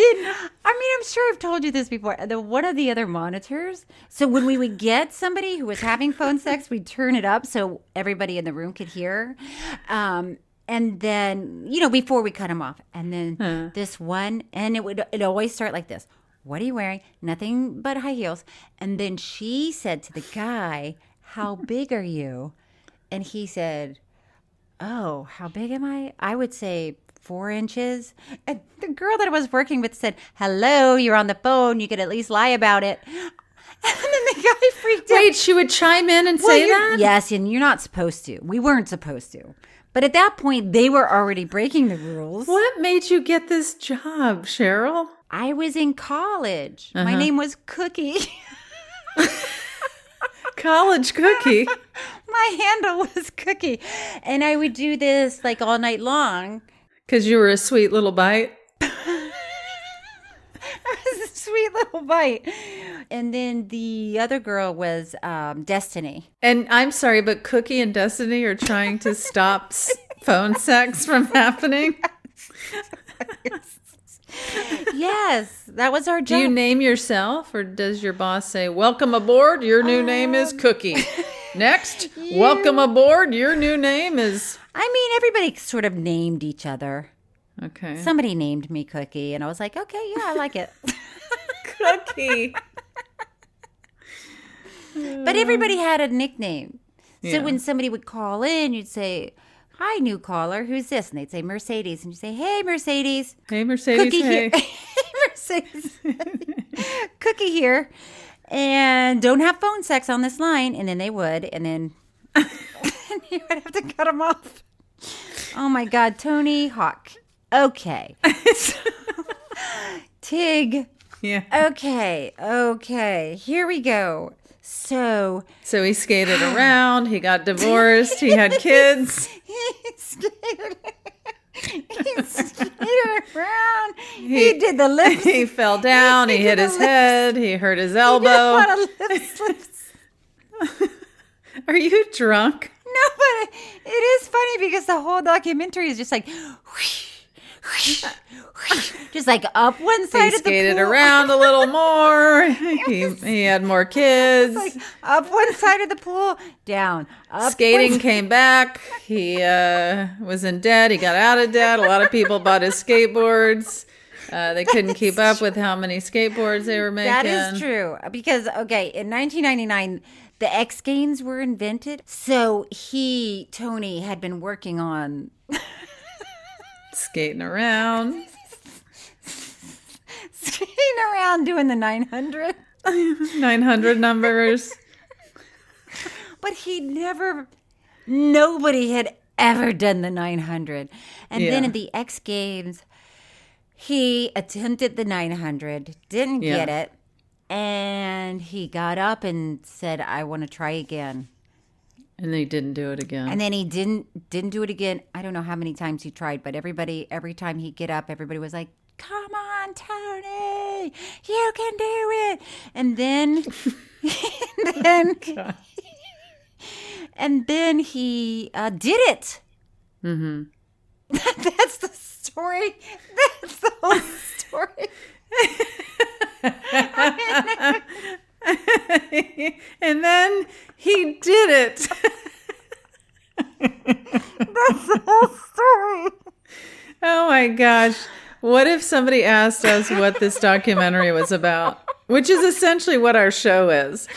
then I mean I'm sure I've told you this before. The one of the other monitors so when we would get somebody who was having phone sex we'd turn it up so everybody in the room could hear. Um and then you know before we cut them off. And then this one and it would it always start like this. What are you wearing? Nothing but high heels. And then she said to the guy how big are you? And he said oh, how big am I? I would say four inches. And the girl that I was working with said, hello, you're on the phone. You could at least lie about it. And then the guy freaked out. Wait, she would chime in and Well, say that? Yes, and you're not supposed to. We weren't supposed to. But at that point, they were already breaking the rules. What made you get this job, Cheryl? I was in college. My Uh-huh. name was Cookie. College cookie. My handle was Cookie. And I would do this like all night long. Because you were a sweet little bite. It was a sweet little bite. And then the other girl was um, Destiny. And I'm sorry, but Cookie and Destiny are trying to stop s- phone sex from happening. Yes, that was our job. Do you name yourself, or does your boss say, Welcome aboard, your new name is Cookie? Next, welcome aboard, your new name is. I mean, everybody sort of named each other. Okay. Somebody named me Cookie, and I was like, okay, yeah, I like it. Cookie. but everybody had a nickname. So Yeah. when somebody would call in, you'd say, Hi, new caller. Who's this? And they'd say Mercedes. And you'd say, Hey, Mercedes. Hey, Mercedes. Cookie hey. here. hey, Mercedes. Cookie here. And don't have phone sex on this line. And then they would. And then and you would have to cut them off. Oh my God. Tony Hawk. Okay. Tig. Yeah. Okay. Okay. Here we go. So So he skated around, he got divorced, he had kids. he skated. He skated around. He, did the lips. He fell down, he, He hit his lips. head, he hurt his He did a elbow. lot of. Are you drunk? But it, it is funny because the whole documentary is just like, just like up one side He of the skated around a little more. He, he had more kids. like up one side of the pool, down. Up Skating came back. He uh, was in debt. He got out of debt. A lot of people bought his skateboards. Uh, they couldn't keep up with how many skateboards they were making. That is true because okay, in 1999 the X Games were invented. So he Tony had been working on Skating around. skating around doing the 900, 900 numbers. but he never nobody had ever done the 900. And then Yeah. at the X Games he attempted the 900, didn't Yeah. get it, and he got up and said I want to try again. And they didn't do it again. And then he didn't didn't do it again. I don't know how many times he tried, but everybody every time he'd get up, everybody was like, "Come on, Tony, you can do it!" And then, and then, and then he uh, did it. mm-hmm. That's the story. That's the whole story. and then he did it. That's the whole story. Oh my gosh. What if somebody asked us what this documentary was about? Which is essentially what our show is.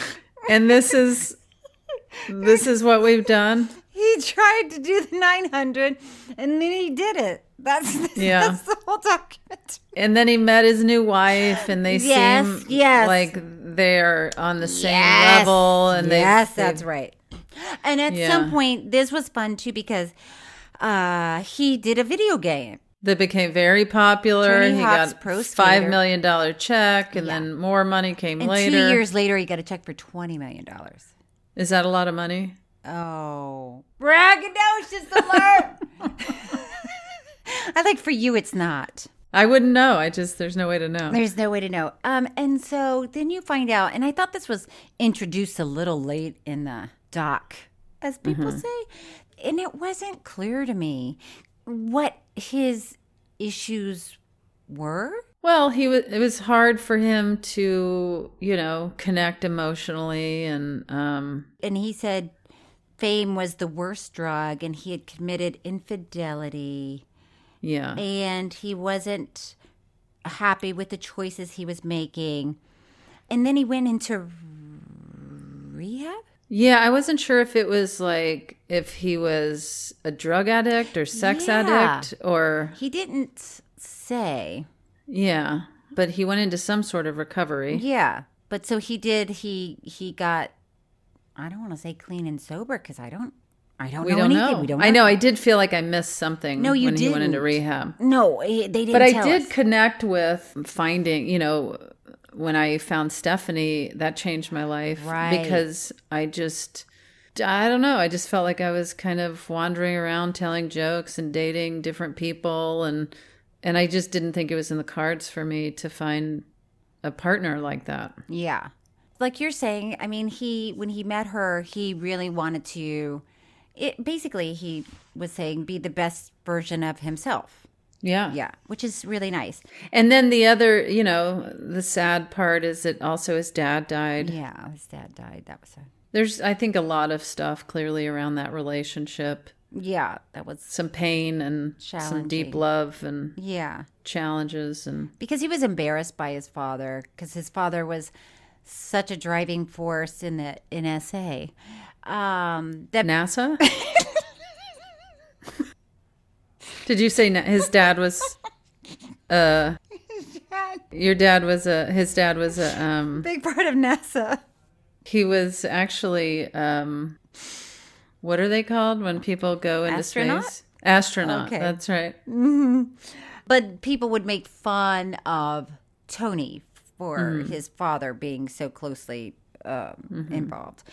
And this is this is what we've done. He tried to do the 900 and then he did it. That's Yeah. that's the whole document. And then he met his new wife and they Yes, seem yes. like they're on the same Yes. level and they yes, they- that's right. And at Yeah. some point, this was fun too because uh, he did a video game. That became very popular. Tony he Hawk's got pro five million dollar check, and then more money came And later. two years later, he got a check for twenty million dollars. Is that a lot of money? Oh, braggadocious alert! I like for you, it's not. I wouldn't know. I just there's no way to know. There's no way to know. Um, and so then you find out, and I thought this was introduced a little late in the doc, as people Mhm. say, and it wasn't clear to me what his issues were. Well, he was. It was hard for him to, you know, connect emotionally, and um, And he said fame was the worst drug, and he had committed infidelity, yeah, and he wasn't happy with the choices he was making. And then he went into rehab. yeah. I wasn't sure if it was like if he was a drug addict or sex Yeah. addict or He didn't say. yeah, but he went into some sort of recovery. Yeah, But so he did. He he got. I don't want to say clean and sober because I don't. I don't we know don't anything. know. We don't. I know. I did feel like I missed something. No, you when he went into rehab. No, eh, they didn't. But I did us. connect with finding. You know, when I found Stephanie, that changed my life. Right. Because I just. I don't know. I just felt like I was kind of wandering around telling jokes and dating different people and and I just didn't think it was in the cards for me to find a partner like that. Yeah. Like you're saying, I mean, he when he met her, he really wanted to it basically he was saying be the best version of himself. Yeah. Yeah, which is really nice. And then the other, you know, the sad part is that also his dad died. Yeah, his dad died. That was sad. There's I think a lot of stuff clearly around that relationship. Yeah, that was Some pain and some deep love and yeah. challenges and Because he was embarrassed by his father because his father was such a driving force in the NSA. Um that NASA? Did you say na- his dad was uh your dad was a his dad was a um big part of NASA. he was actually um what are they called when people go into Astronaut? space? Astronaut. Okay. That's right. But people would make fun of Tony for Mhm. his father being so closely um, involved.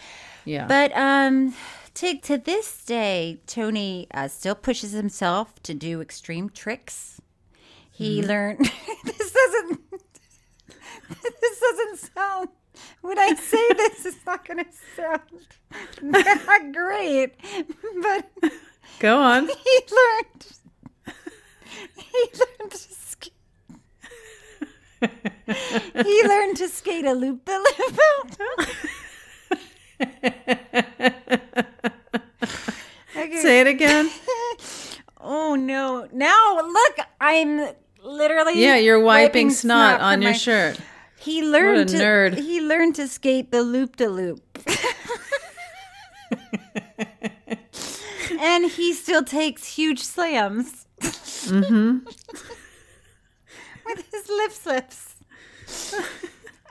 Yeah. But um, to to this day, Tony uh, still pushes himself to do extreme tricks. He Mhm. learned. this doesn't. this doesn't sound. When I say this, it's not going to sound that great. But Go on. he learned. He learned to skate. he learned to skate a loop the loop. Say it again. oh no! Now look, I'm literally Yeah, you're wiping snot from on your my- shirt. He learned a to, nerd. He learned to skate the loop de loop. and he still takes huge slams Mm-hmm. with his lip slips.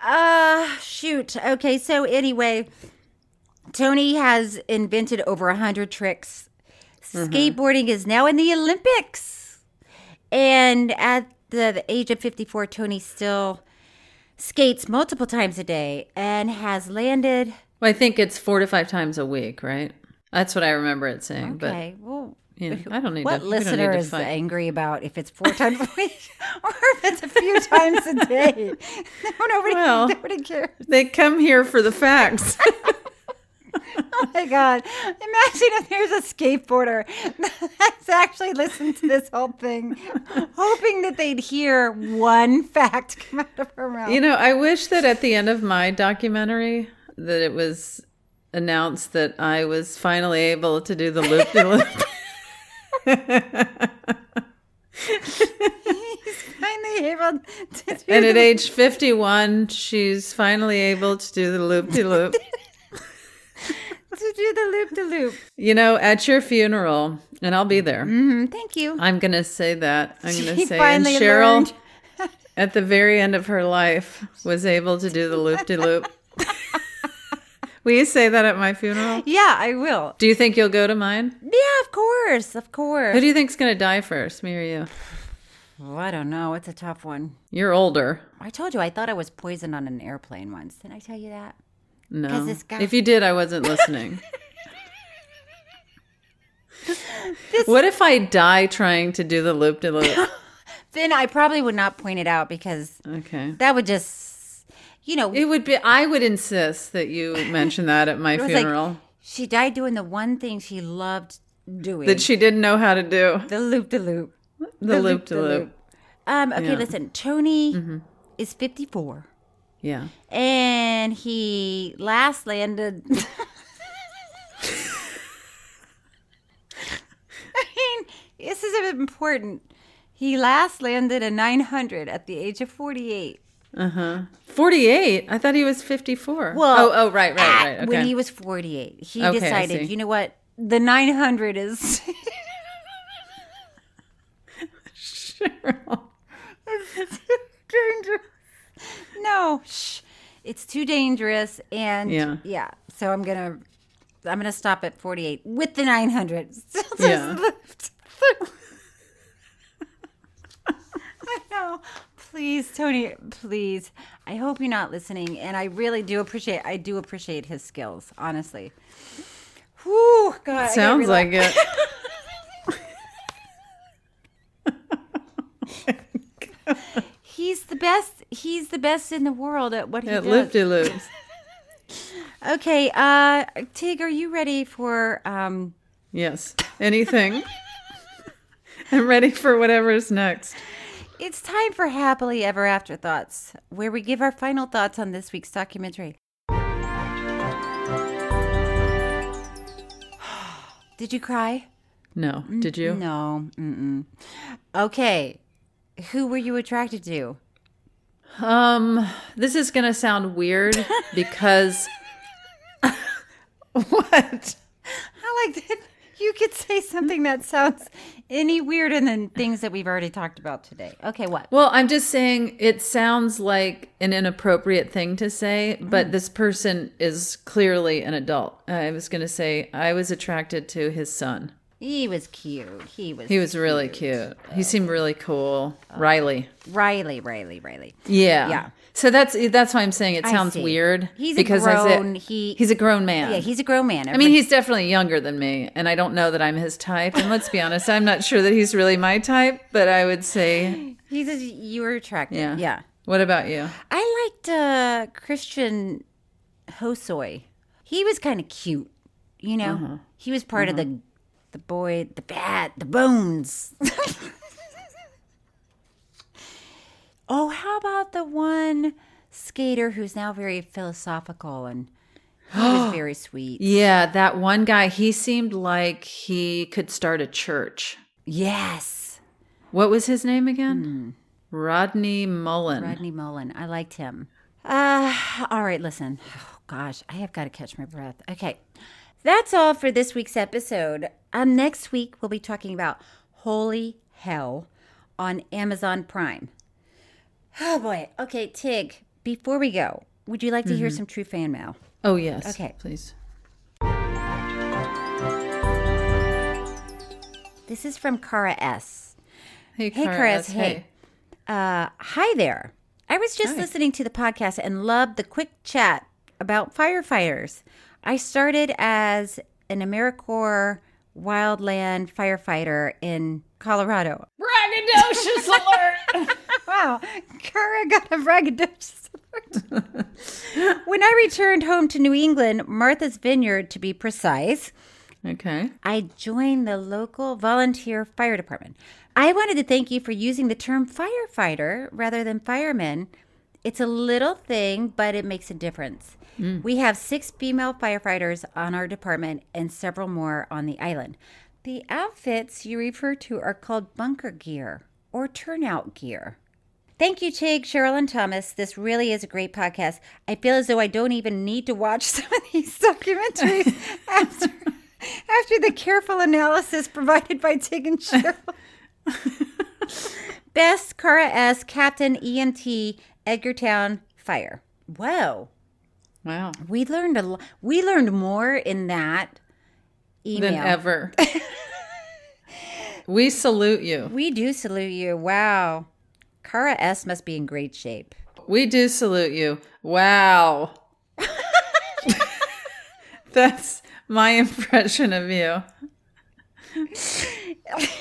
Uh shoot. Okay, so anyway, Tony has invented over a hundred tricks. Mm-hmm. Skateboarding is now in the Olympics. And at the, the age of 54, Tony still skates multiple times a day and has landed. Well, I think it's four to five times a week, right? That's what I remember it saying. Okay, but well, you know, I don't need what to. listener is fight. angry about if it's four times a week or if it's a few times a day? No, nobody, Well, nobody cares. They come here for the facts. Oh my god! Imagine if there's a skateboarder that's actually listened to this whole thing, hoping that they'd hear one fact come out of her mouth. you know, I wish that at the end of my documentary that it was announced that I was finally able to do the loop de loop. finally able to do And at age 51, she's finally able to do the loop de loop. to do the loop de loop. You know, at your funeral, and I'll be there. hmm Thank you. I'm going to say that. I'm going to say, and Cheryl, at the very end of her life, was able to do the loop de loop. Will you say that at my funeral? Yeah, I will. Do you think you'll go to mine? Yeah, of course, of course. Who do you think's going to die first, me or you? Oh, I don't know. It's a tough one. You're older. I told you I thought I was poisoned on an airplane once. Didn't I tell you that? No. this guy- If you did, I wasn't listening. what if I die trying to do the loop de loop? Then I probably would not point it out because Okay. that would just, you know, It would be. I would insist that you mention that at my was like- funeral. she died doing the one thing she loved doing. that she didn't know how to do the loop de loop. the loop de loop. Um, okay, Yeah. listen. Tony is 54 Yeah. and he last landed. I mean, this is important. He last landed a 900 at the age of 48. Uh huh. Forty-eight. I thought he was fifty-four. Well, oh, oh, right, right, at- right. Okay. When he was 48, he Okay, decided, you know what? The 900 is. Cheryl. dangerous. No, shh. It's too dangerous, and Yeah. yeah. So I'm gonna, I'm gonna stop at 48 with the 900. Still Yeah. left. I know. Please, Tony, please. I hope you're not listening, and I really do appreciate. I do appreciate his skills, honestly. Whew, God. Sounds like it. He's the best. He's the best in the world at what he At does. lifty loops. Okay, uh, Tig, are you ready for um? Yes. Anything. I'm ready for whatever's next. It's time for happily ever after thoughts, where we give our final thoughts on this week's documentary. Did you cry? No. Did you? No. Mm-mm. Okay, who were you attracted to? Um, this is gonna sound weird because what? I like that you could say something that sounds any weirder than things that we've already talked about today. Okay, what? Well, I'm just saying it sounds like an inappropriate thing to say, Mm. but this person is clearly an adult. I was gonna say I was attracted to his son. He was cute. He was. He was really cute. He seemed really cool. Riley. Riley, Riley, Riley. Yeah. Yeah. So that's that's why I'm saying it sounds weird. He's because a I said- grown. he he's a grown man. Yeah, he's a grown man. I mean, he's definitely younger than me, and I don't know that I'm his type. And let's be honest, I'm not sure that he's really my type. But I would say, he's a, you were attracted. yeah, Yeah. What about you? I liked uh, Christian Hosoi. He was kind of cute, you know. Uh-huh. He was part of the the boy, the bat, the bones. oh, how about the one skater who's now very philosophical and he was very sweet. Yeah, that one guy. He seemed like he could start a church. Yes, What was his name again? Rodney Mullen. Rodney Mullen. I liked him. Uh, all right, listen. Oh, gosh, I have got to catch my breath. Okay. That's all for this week's episode. Um, next week, we'll be talking about Holy Hell on Amazon Prime. Oh, boy. Okay, Tig, before we go, would you like to hear some true fan mail? Oh yes. Okay. please. This is from Cara S. Hey, Hey, Cara Cara S. S. Hey. Uh, hi there. I was just Hi. listening to the podcast and loved the quick chat about firefighters. I started as an AmeriCorps wildland firefighter in Colorado. Braggadocious alert! wow, Cara got a braggadocious alert. when I returned home to New England, Martha's Vineyard to be precise, Okay. I joined the local volunteer fire department. I wanted to thank you for using the term firefighter rather than fireman. It's a little thing, but it makes a difference. Mm. We have six female firefighters on our department and several more on the island. The outfits you refer to are called bunker gear or turnout gear. Thank you, Tig, Cheryl, and Thomas. This really is a great podcast. I feel as though I don't even need to watch some of these documentaries after, after the careful analysis provided by Tig and Cheryl. Best Cara S. Captain EMT Edgartown Fire. Whoa, Wow. we learned a lo- we learned more in that email Than ever. we salute you. We do salute you. Wow, Cara S. must be in great shape. We do salute you. Wow. That's my impression of you.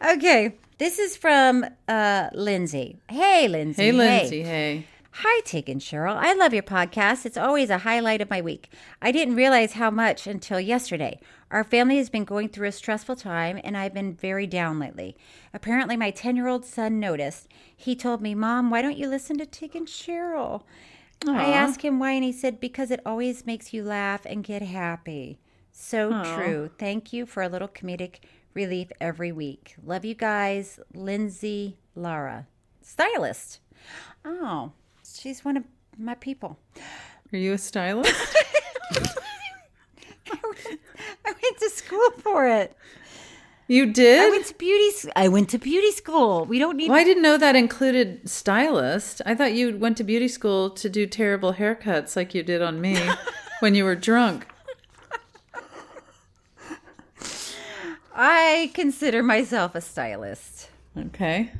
Okay, this is from uh, Lindsay. Hey, Lindsay. Hey, Lindsay. Hey. Hi, Tig and Cheryl. I love your podcast. It's always a highlight of my week. I didn't realize how much until yesterday. Our family has been going through a stressful time, and I've been very down lately. Apparently, my 10 year old son noticed. He told me, Mom, why don't you listen to Tig and Cheryl? I asked him why, and he said, Because it always makes you laugh and get happy. So Aw. true. Thank you for a little comedic relief every week. Love you guys. Lindsay Lara, stylist. Oh, she's one of my people. Are you a stylist? I went to school for it. You did? I went to beauty. I went to beauty school. We don't need. Well, I didn't know that included stylist. I thought you went to beauty school to do terrible haircuts like you did on me when you were drunk. I consider myself a stylist. Okay.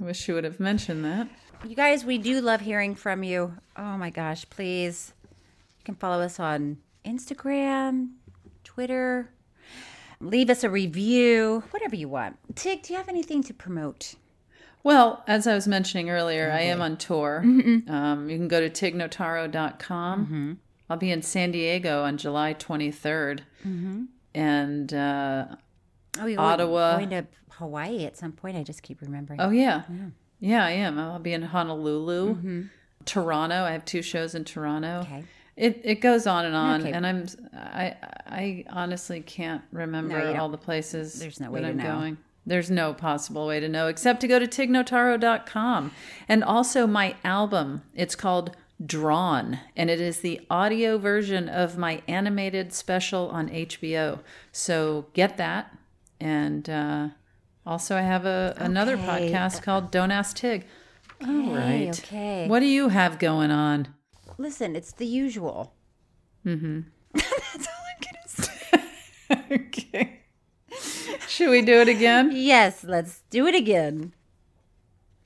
I wish you would have mentioned that. You guys, we do love hearing from you. Oh my gosh, please. You can follow us on Instagram, Twitter. Leave us a review, whatever you want. Tig, do you have anything to promote? Well, as I was mentioning earlier, I am on tour. Um, you can go to tignotaro.com. I'll be in San Diego on July 23rd. And uh, Oh, you're Ottawa. going to Hawaii at some point. I just keep remembering. Oh yeah. yeah, I am. I'll be in Honolulu, Toronto. I have two shows in Toronto. Okay. It it goes on and on, Okay. and I'm I I honestly can't remember No, all the places There's no way that I'm know. going. There's no possible way to know except to go to tignotaro.com. And also my album. It's called Drawn, and it is the audio version of my animated special on HBO. So get that. And uh, also, I have a another Okay. podcast called Don't Ask Tig. All right. okay. What do you have going on? Listen, it's the usual. Mm-hmm. That's all I'm gonna say. okay. Should we do it again? Yes, let's do it again.